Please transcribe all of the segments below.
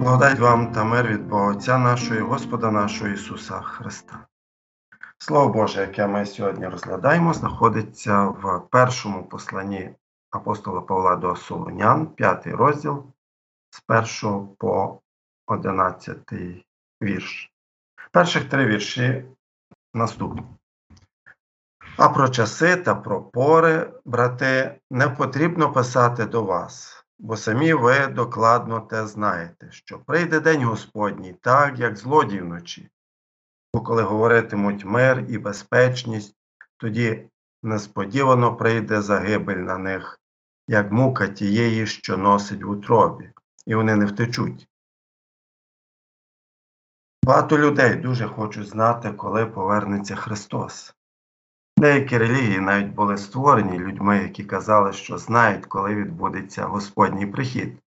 Благодать вам та мир від Бога Отця нашого і Господа нашого Ісуса Христа. Слово Боже, яке ми сьогодні розглядаємо, знаходиться в першому посланні апостола Павла до Солонян, п'ятий розділ з 1 по 11 вірш. Перших три вірші наступні. А про часи та про пори, брати, не потрібно писати до вас бо самі ви докладно те знаєте, що прийде день Господній, так, як злодій вночі. Бо коли говоритимуть мир і безпечність, тоді несподівано прийде загибель на них, як мука тієї, що носить в утробі, і вони не втечуть. Багато людей дуже хочуть знати, коли повернеться Христос. Деякі релігії навіть були створені людьми, які казали, що знають, коли відбудеться Господній прихід.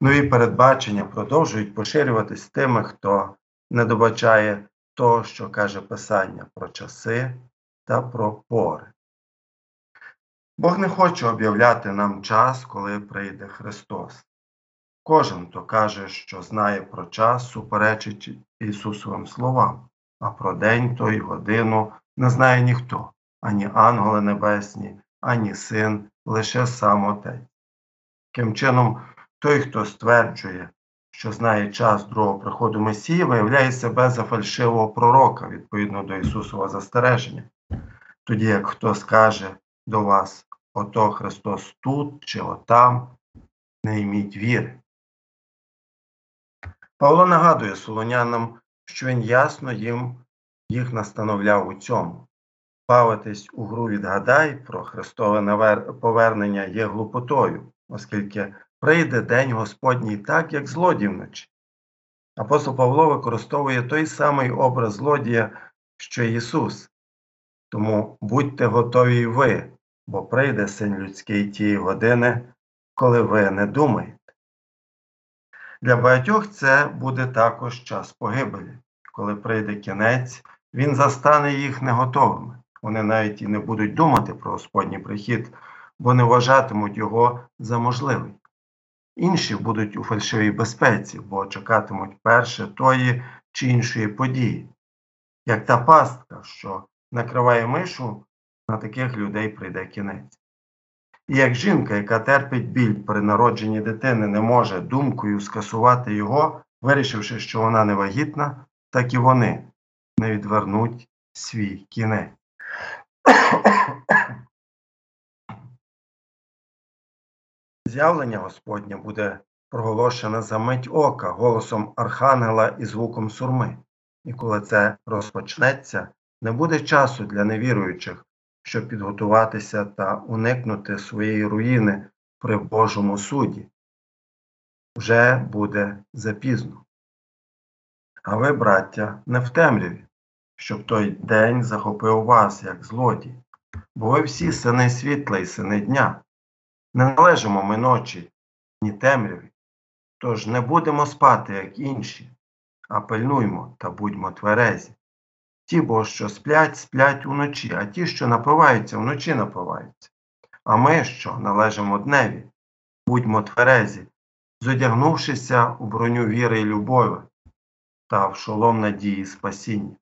Нові передбачення продовжують поширюватись тими, хто не добачає того, що каже Писання про часи та про пори. Бог не хоче об'являти нам час, коли прийде Христос. Кожен, хто каже, що знає про час, суперечить Ісусовим словам, а про день той годину не знає ніхто, ані ангели небесні, ані син, лише сам Отець. Таким чином, той, хто стверджує, що знає час другого приходу Месії, виявляє себе за фальшивого пророка відповідно до Ісусового застереження. Тоді як хто скаже до вас, ото Христос тут чи отам, не йміть віри. Павло нагадує солонянам, що він ясно їм їх настановляв у цьому. Бавитись у гру відгадай про Христове повернення є глупотою, оскільки прийде День Господній так, як злодій вночі. Апостол Павло використовує той самий образ злодія, що Ісус. Тому будьте готові й ви, бо прийде син людський тієї години, коли ви не думаєте. Для багатьох це буде також час погибелі, коли прийде кінець він застане їх неготовими. Вони навіть і не будуть думати про Господній прихід, бо не вважатимуть його за можливий. Інші будуть у фальшивій безпеці, бо чекатимуть перше тої чи іншої події. Як та пастка, що накриває мишу, на таких людей прийде кінець. І як жінка, яка терпить біль при народженні дитини, не може думкою скасувати його, вирішивши, що вона не вагітна, так і вони не відвернуть свій кінець. З'явлення Господнє буде проголошене за мить ока голосом архангела і звуком сурми. І коли це розпочнеться, не буде часу для невіруючих, щоб підготуватися та уникнути своєї руїни при Божому суді. Вже буде запізно. А ви, браття, не в темряві, щоб той день захопив вас, як злодій, бо ви всі сини світла і сини дня. Не належимо ми ночі, ні темряві, тож не будемо спати, як інші, а пильнуймо та будьмо тверезі. Ті, бо що сплять, сплять уночі, а ті, що напиваються, вночі напиваються. А ми, що належимо дневі, будьмо тверезі, зодягнувшися у броню віри і любові та в шолом надії спасіння.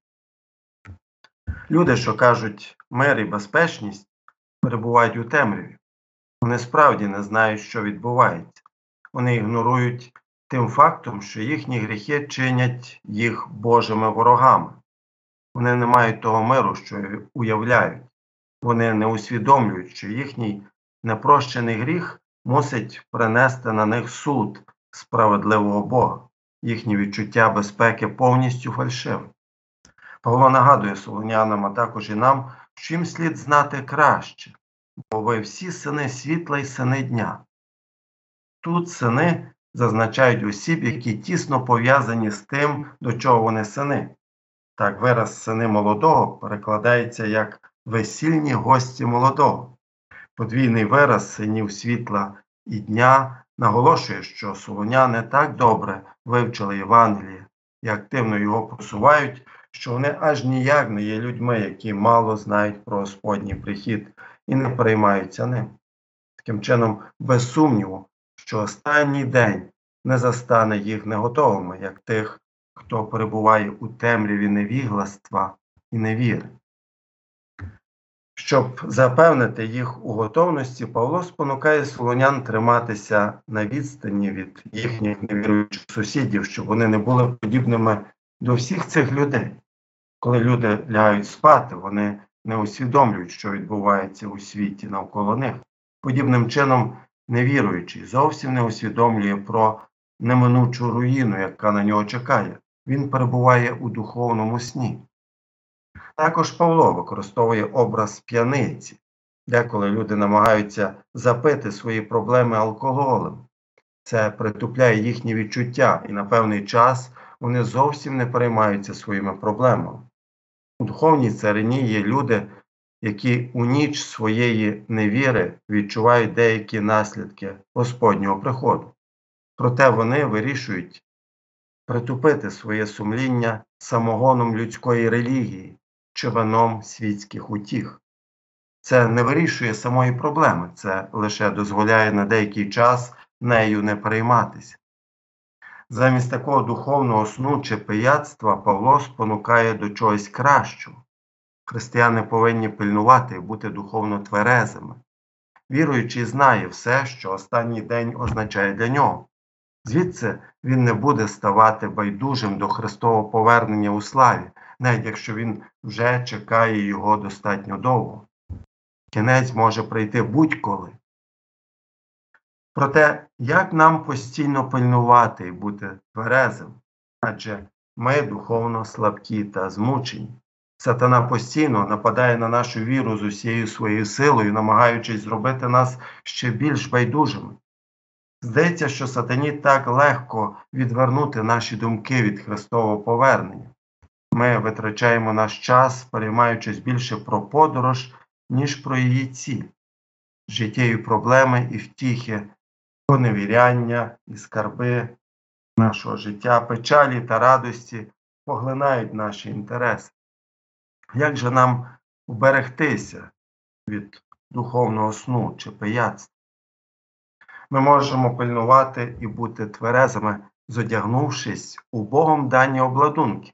Люди, що кажуть мир і безпечність, перебувають у темряві. Вони справді не знають, що відбувається. Вони ігнорують тим фактом, що їхні гріхи чинять їх Божими ворогами. Вони не мають того миру, що уявляють. Вони не усвідомлюють, що їхній непрощений гріх мусить принести на них суд справедливого Бога. Їхні відчуття безпеки повністю фальшиві. Павло нагадує солонянам, а також і нам, їм слід знати краще, бо ви всі сини світла і сини дня. Тут сини зазначають осіб, які тісно пов'язані з тим, до чого вони сини. Так, вираз сини молодого перекладається як весільні гості молодого. Подвійний вираз синів світла і дня наголошує, що солоняни так добре вивчили Євангеліє і активно його просувають що вони аж ніяк не є людьми, які мало знають про Господній прихід і не переймаються ним. Таким чином, без сумніву, що останній день не застане їх неготовими, як тих, хто перебуває у темряві невігластва і невіри. Щоб запевнити їх у готовності, Павло спонукає солонян триматися на відстані від їхніх невіруючих сусідів, щоб вони не були подібними до всіх цих людей. Коли люди лягають спати, вони не усвідомлюють, що відбувається у світі навколо них. Подібним чином, невіруючий зовсім не усвідомлює про неминучу руїну, яка на нього чекає. Він перебуває у духовному сні. Також Павло використовує образ п'яниці, деколи люди намагаються запити свої проблеми алкоголем. Це притупляє їхні відчуття, і на певний час вони зовсім не переймаються своїми проблемами. У духовній царині є люди, які у ніч своєї невіри відчувають деякі наслідки Господнього приходу. Проте вони вирішують притупити своє сумління самогоном людської релігії чи світських утіх. Це не вирішує самої проблеми, це лише дозволяє на деякий час нею не перейматися. Замість такого духовного сну чи пияцтва Павло спонукає до чогось кращого. Християни повинні пильнувати і бути духовно тверезими. Віруючий знає все, що останній день означає для нього. Звідси він не буде ставати байдужим до Христового повернення у славі, навіть якщо він вже чекає його достатньо довго. Кінець може прийти будь-коли. Проте, як нам постійно пильнувати і бути тверезим, адже ми духовно слабкі та змучені. Сатана постійно нападає на нашу віру з усією своєю силою, намагаючись зробити нас ще більш байдужими. Здається, що сатані так легко відвернути наші думки від Христового повернення. Ми витрачаємо наш час, переймаючись більше про подорож, ніж про її ціль, життєві проблеми і втіхи, поневіряння і скарби нашого життя, печалі та радості поглинають наші інтереси. Як же нам уберегтися від духовного сну чи пияцтва? Ми можемо пильнувати і бути тверезими, зодягнувшись у Богом дані обладунки.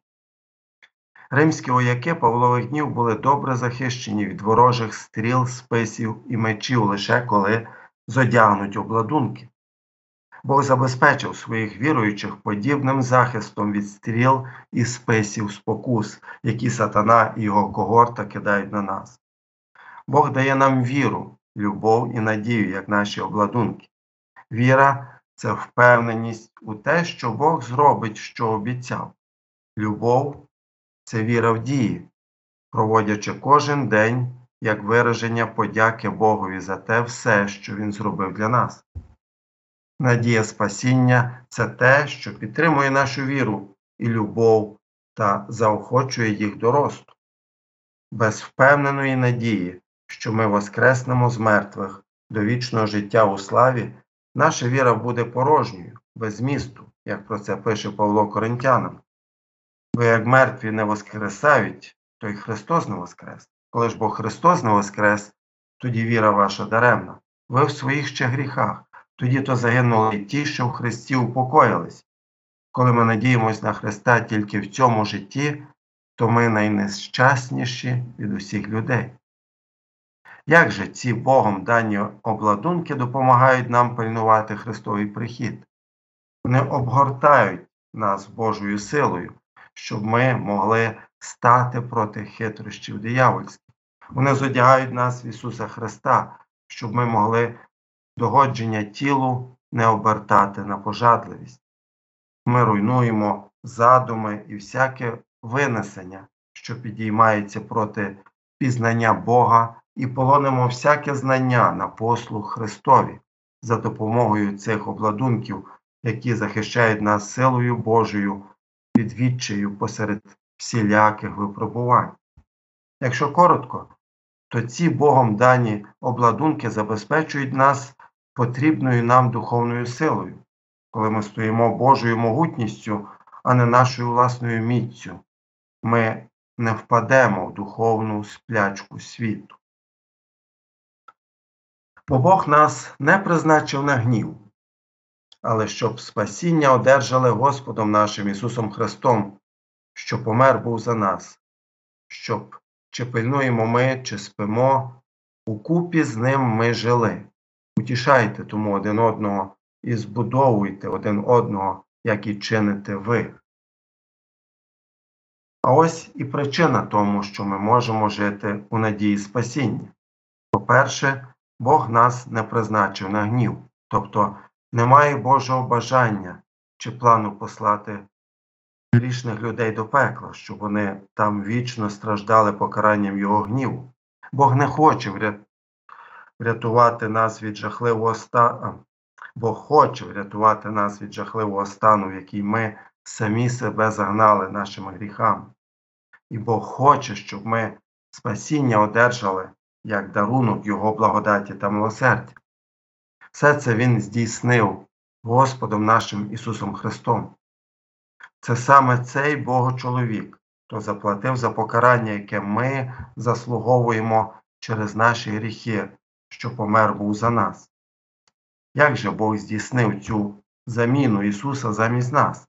Римські вояки Павлових днів були добре захищені від ворожих стріл, списів і мечів лише коли зодягнуть обладунки. Бог забезпечив своїх віруючих подібним захистом від стріл і списів спокус, які сатана і його когорта кидають на нас. Бог дає нам віру, любов і надію, як наші обладунки. Віра це впевненість у те, що Бог зробить, що обіцяв. Любов це віра в дії, проводячи кожен день як вираження подяки Богові за те все, що Він зробив для нас. Надія спасіння це те, що підтримує нашу віру і любов та заохочує їх до росту. Без впевненої надії, що ми воскреснемо з мертвих до вічного життя у славі, наша віра буде порожньою, без змісту, як про це пише Павло Коринтянам. Бо як мертві не воскресають, то й Христос не воскрес. Коли ж бо Христос не воскрес, тоді віра ваша даремна. Ви в своїх ще гріхах, тоді то загинули ті, що в Христі упокоїлись. Коли ми надіємось на Христа тільки в цьому житті, то ми найнещасніші від усіх людей. Як же ці Богом дані обладунки допомагають нам пильнувати Христовий прихід? Вони обгортають нас Божою силою, щоб ми могли стати проти хитрощів диявольських. Вони зодягають нас в Ісуса Христа, щоб ми могли догодження тілу не обертати на пожадливість. Ми руйнуємо задуми і всяке винесення, що підіймається проти пізнання Бога, і полонимо всяке знання на послуг Христові за допомогою цих обладунків, які захищають нас силою Божою від посеред всіляких випробувань. Якщо коротко, то ці Богом дані обладунки забезпечують нас потрібною нам духовною силою, коли ми стоїмо Божою могутністю, а не нашою власною міцю, ми не впадемо в духовну сплячку світу. Бо Бог нас не призначив на гнів, але щоб спасіння одержали Господом нашим Ісусом Христом, що помер був за нас, щоб чи пильнуємо ми, чи спимо, укупі з ним ми жили. Утішайте тому один одного і збудовуйте один одного, як і чините ви. А ось і причина тому, що ми можемо жити у надії спасіння. По-перше, Бог нас не призначив на гнів, тобто немає Божого бажання чи плану послати грішних людей до пекла, щоб вони там вічно страждали покаранням Його гніву. Бог не хоче вря- врятувати нас від жахливого стану, Бог хоче врятувати нас від жахливого стану, в який ми самі себе загнали нашими гріхами. І Бог хоче, щоб ми спасіння одержали як дарунок Його благодаті та милосердя. Все це Він здійснив Господом нашим Ісусом Христом. Це саме цей Богочоловік, хто заплатив за покарання, яке ми заслуговуємо через наші гріхи, що помер був за нас. Як же Бог здійснив цю заміну Ісуса замість нас?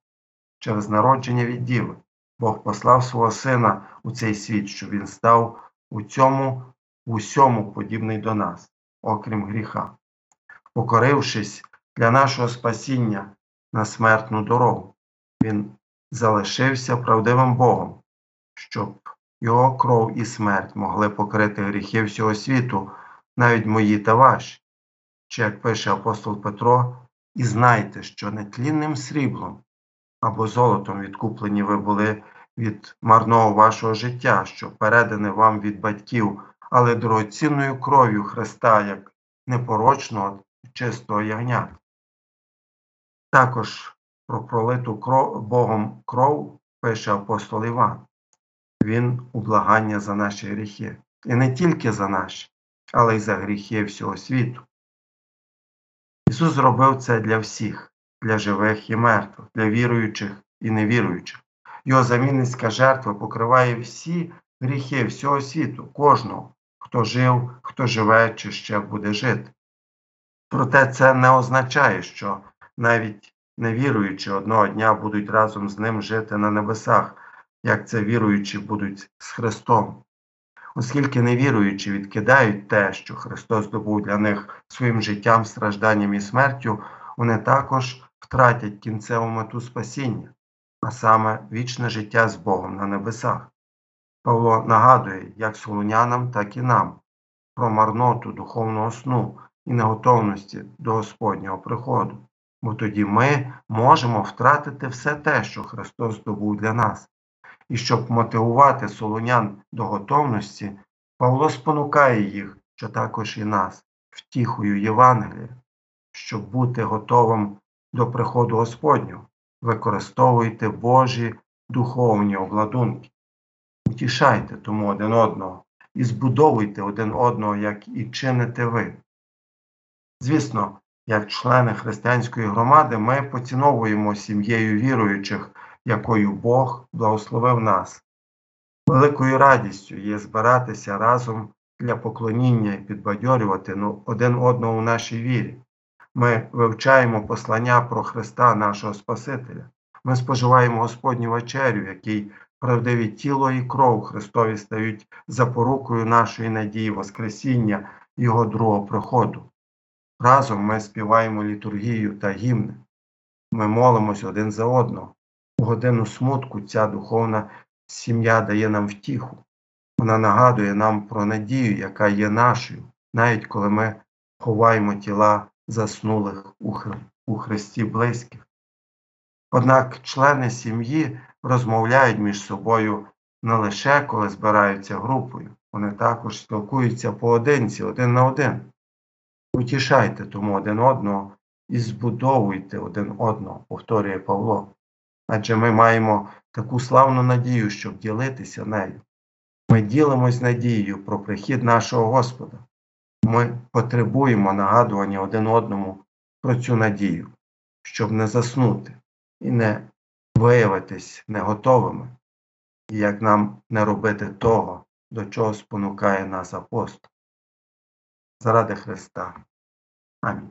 Через народження від Діви. Бог послав свого Сина у цей світ, щоб Він став у цьому в усьому подібний до нас, окрім гріха, покорившись для нашого спасіння на смертну дорогу. Він залишився правдивим Богом, щоб його кров і смерть могли покрити гріхи всього світу, навіть мої та ваші. Чи як пише апостол Петро, і знайте, що нетлінним сріблом або золотом відкуплені ви були від марного вашого життя, що передане вам від батьків, але дорогоцінною кров'ю Христа, як непорочного чистого ягнят. Також про пролиту кров, Богом кров пише апостол Іван. Він у благання за наші гріхи. І не тільки за наші, але й за гріхи всього світу. Ісус зробив це для всіх, для живих і мертвих, для віруючих і невіруючих. Його замінницька жертва покриває всі гріхи всього світу, кожного, хто жив, хто живе чи ще буде жити. Проте це не означає, що навіть невіруючі одного дня будуть разом з ним жити на небесах, як це віруючі будуть з Христом. Оскільки невіруючі відкидають те, що Христос здобув для них своїм життям, стражданням і смертю, вони також втратять кінцеву мету спасіння, а саме вічне життя з Богом на небесах. Павло нагадує як солунянам, так і нам про марноту духовного сну і неготовності до Господнього приходу, бо тоді ми можемо втратити все те, що Христос здобув для нас. І щоб мотивувати солонян до готовності, Павло спонукає їх, що також і нас, втіхою Євангелія, щоб бути готовим до приходу Господнього, використовуйте Божі духовні обладунки. Утішайте тому один одного і збудовуйте один одного, як і чините ви. Звісно, як члени християнської громади, ми поціновуємо сім'єю віруючих, якою Бог благословив нас. Великою радістю є збиратися разом для поклоніння і підбадьорювати ну, один одного у нашій вірі. Ми вивчаємо послання про Христа, нашого Спасителя. Ми споживаємо Господню вечерю, в якій правдиві тіло і кров Христові стають запорукою нашої надії Воскресіння Його другого приходу. Разом ми співаємо літургію та гімни. Ми молимось один за одного. У годину смутку ця духовна сім'я дає нам втіху. Вона нагадує нам про надію, яка є нашою, навіть коли ми ховаємо тіла заснулих у Христі близьких. Однак члени сім'ї розмовляють між собою не лише коли збираються групою, вони також спілкуються поодинці, один на один. Утішайте тому один одного і збудовуйте один одного, повторює Павло. Адже ми маємо таку славну надію, щоб ділитися нею. Ми ділимось надією про прихід нашого Господа. Ми потребуємо нагадування один одному про цю надію, щоб не заснути і не виявитись неготовими, і як нам не робити того, до чого спонукає нас апостол. Заради Христа. Амінь.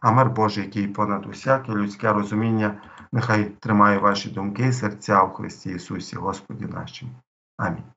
А мир Божий, який понад усяке людське розуміння, нехай тримає ваші думки і серця у Христі Ісусі, Господі нашому. Амінь.